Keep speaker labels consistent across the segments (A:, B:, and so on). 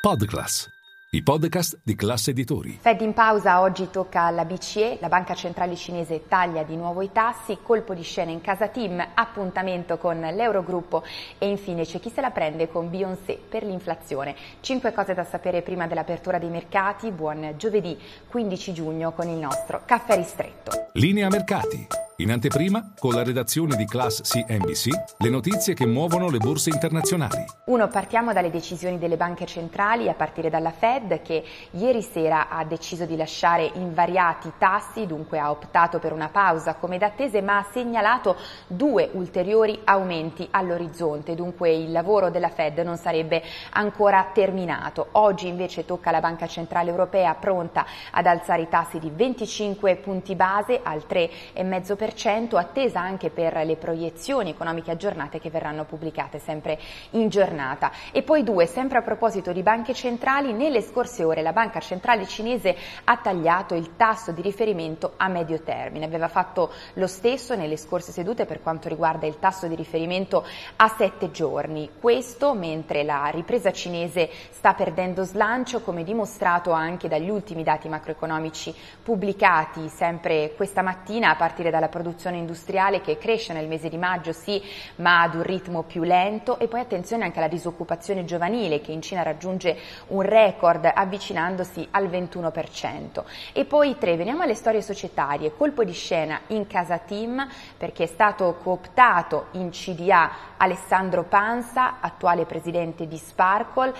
A: Podclass, i podcast di classe editori.
B: Fed in pausa, oggi tocca alla BCE, la banca centrale cinese taglia di nuovo i tassi, colpo di scena in casa team, appuntamento con l'Eurogruppo e infine c'è chi se la prende con Beyoncé per l'inflazione. Cinque cose da sapere prima dell'apertura dei mercati, buon giovedì 15 giugno con il nostro caffè ristretto.
A: Linea mercati. In anteprima, con la redazione di Class CNBC, le notizie che muovono le borse internazionali.
B: Uno, partiamo dalle decisioni delle banche centrali, a partire dalla Fed, che ieri sera ha deciso di lasciare invariati tassi, dunque ha optato per una pausa come d'attese, ma ha segnalato due ulteriori aumenti all'orizzonte, dunque il lavoro della Fed non sarebbe ancora terminato. Oggi invece tocca alla Banca Centrale Europea pronta ad alzare i tassi di 25 punti base al 3,5%, attesa anche per le proiezioni economiche aggiornate che verranno pubblicate sempre in giornata. E poi due, sempre a proposito di banche centrali, nelle scorse ore la banca centrale cinese ha tagliato il tasso di riferimento a medio termine. Aveva fatto lo stesso nelle scorse sedute per quanto riguarda il tasso di riferimento a sette giorni. Questo mentre la ripresa cinese sta perdendo slancio, come dimostrato anche dagli ultimi dati macroeconomici pubblicati sempre questa mattina a partire dalla produzione industriale che cresce nel mese di maggio, sì, ma ad un ritmo più lento. E poi attenzione anche alla disoccupazione giovanile che in Cina raggiunge un record avvicinandosi al 21%. E poi tre, veniamo alle storie societarie, colpo di scena in casa team perché è stato cooptato in CDA Alessandro Panza, attuale presidente di Sparkle,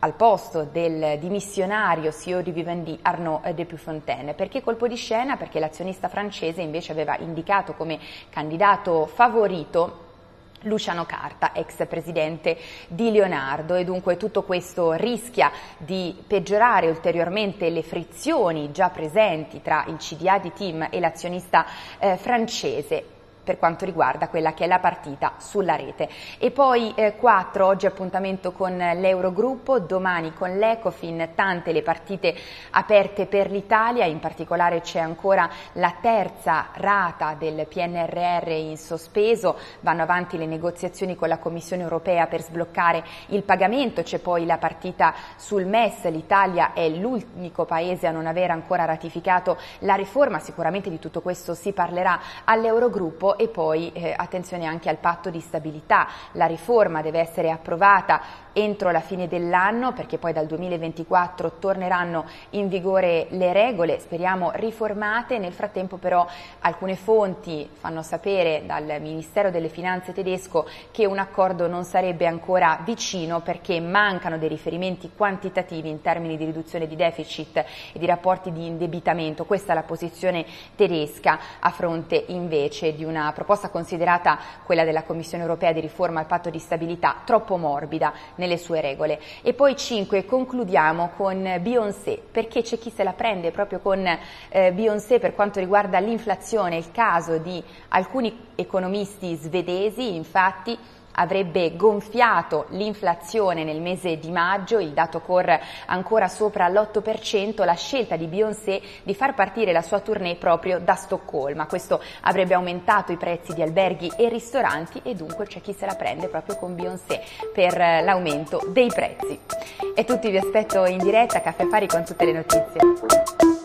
B: al posto del dimissionario CEO di Vivendi Arnaud de Puyfontaine. Perché colpo di scena? Perché l'azionista francese invece aveva indicato come candidato favorito Luciano Carta, ex presidente di Leonardo e dunque tutto questo rischia di peggiorare ulteriormente le frizioni già presenti tra il CDA di Team e l'azionista eh, francese per quanto riguarda quella che è la partita sulla rete. E poi eh, 4, oggi appuntamento con l'Eurogruppo, domani con l'Ecofin, tante le partite aperte per l'Italia, in particolare c'è ancora la terza rata del PNRR in sospeso, vanno avanti le negoziazioni con la Commissione europea per sbloccare il pagamento, c'è poi la partita sul MES, l'Italia è l'unico paese a non aver ancora ratificato la riforma, sicuramente di tutto questo si parlerà all'Eurogruppo e poi eh, attenzione anche al patto di stabilità, la riforma deve essere approvata entro la fine dell'anno perché poi dal 2024 torneranno in vigore le regole, speriamo riformate, nel frattempo però alcune fonti fanno sapere dal Ministero delle Finanze tedesco che un accordo non sarebbe ancora vicino perché mancano dei riferimenti quantitativi in termini di riduzione di deficit e di rapporti di indebitamento, questa è la posizione tedesca a fronte invece di una proposta considerata quella della Commissione europea di riforma al patto di stabilità troppo morbida nelle sue regole. E poi 5 concludiamo con Beyoncé, perché c'è chi se la prende proprio con eh, Beyoncé per quanto riguarda l'inflazione, il caso di alcuni economisti svedesi, infatti avrebbe gonfiato l'inflazione nel mese di maggio, il dato corre ancora sopra l'8%, la scelta di Beyoncé di far partire la sua tournée proprio da Stoccolma. Questo avrebbe aumentato i prezzi di alberghi e ristoranti e dunque c'è chi se la prende proprio con Beyoncé per l'aumento dei prezzi. E tutti vi aspetto in diretta a Caffè Fari con tutte le notizie.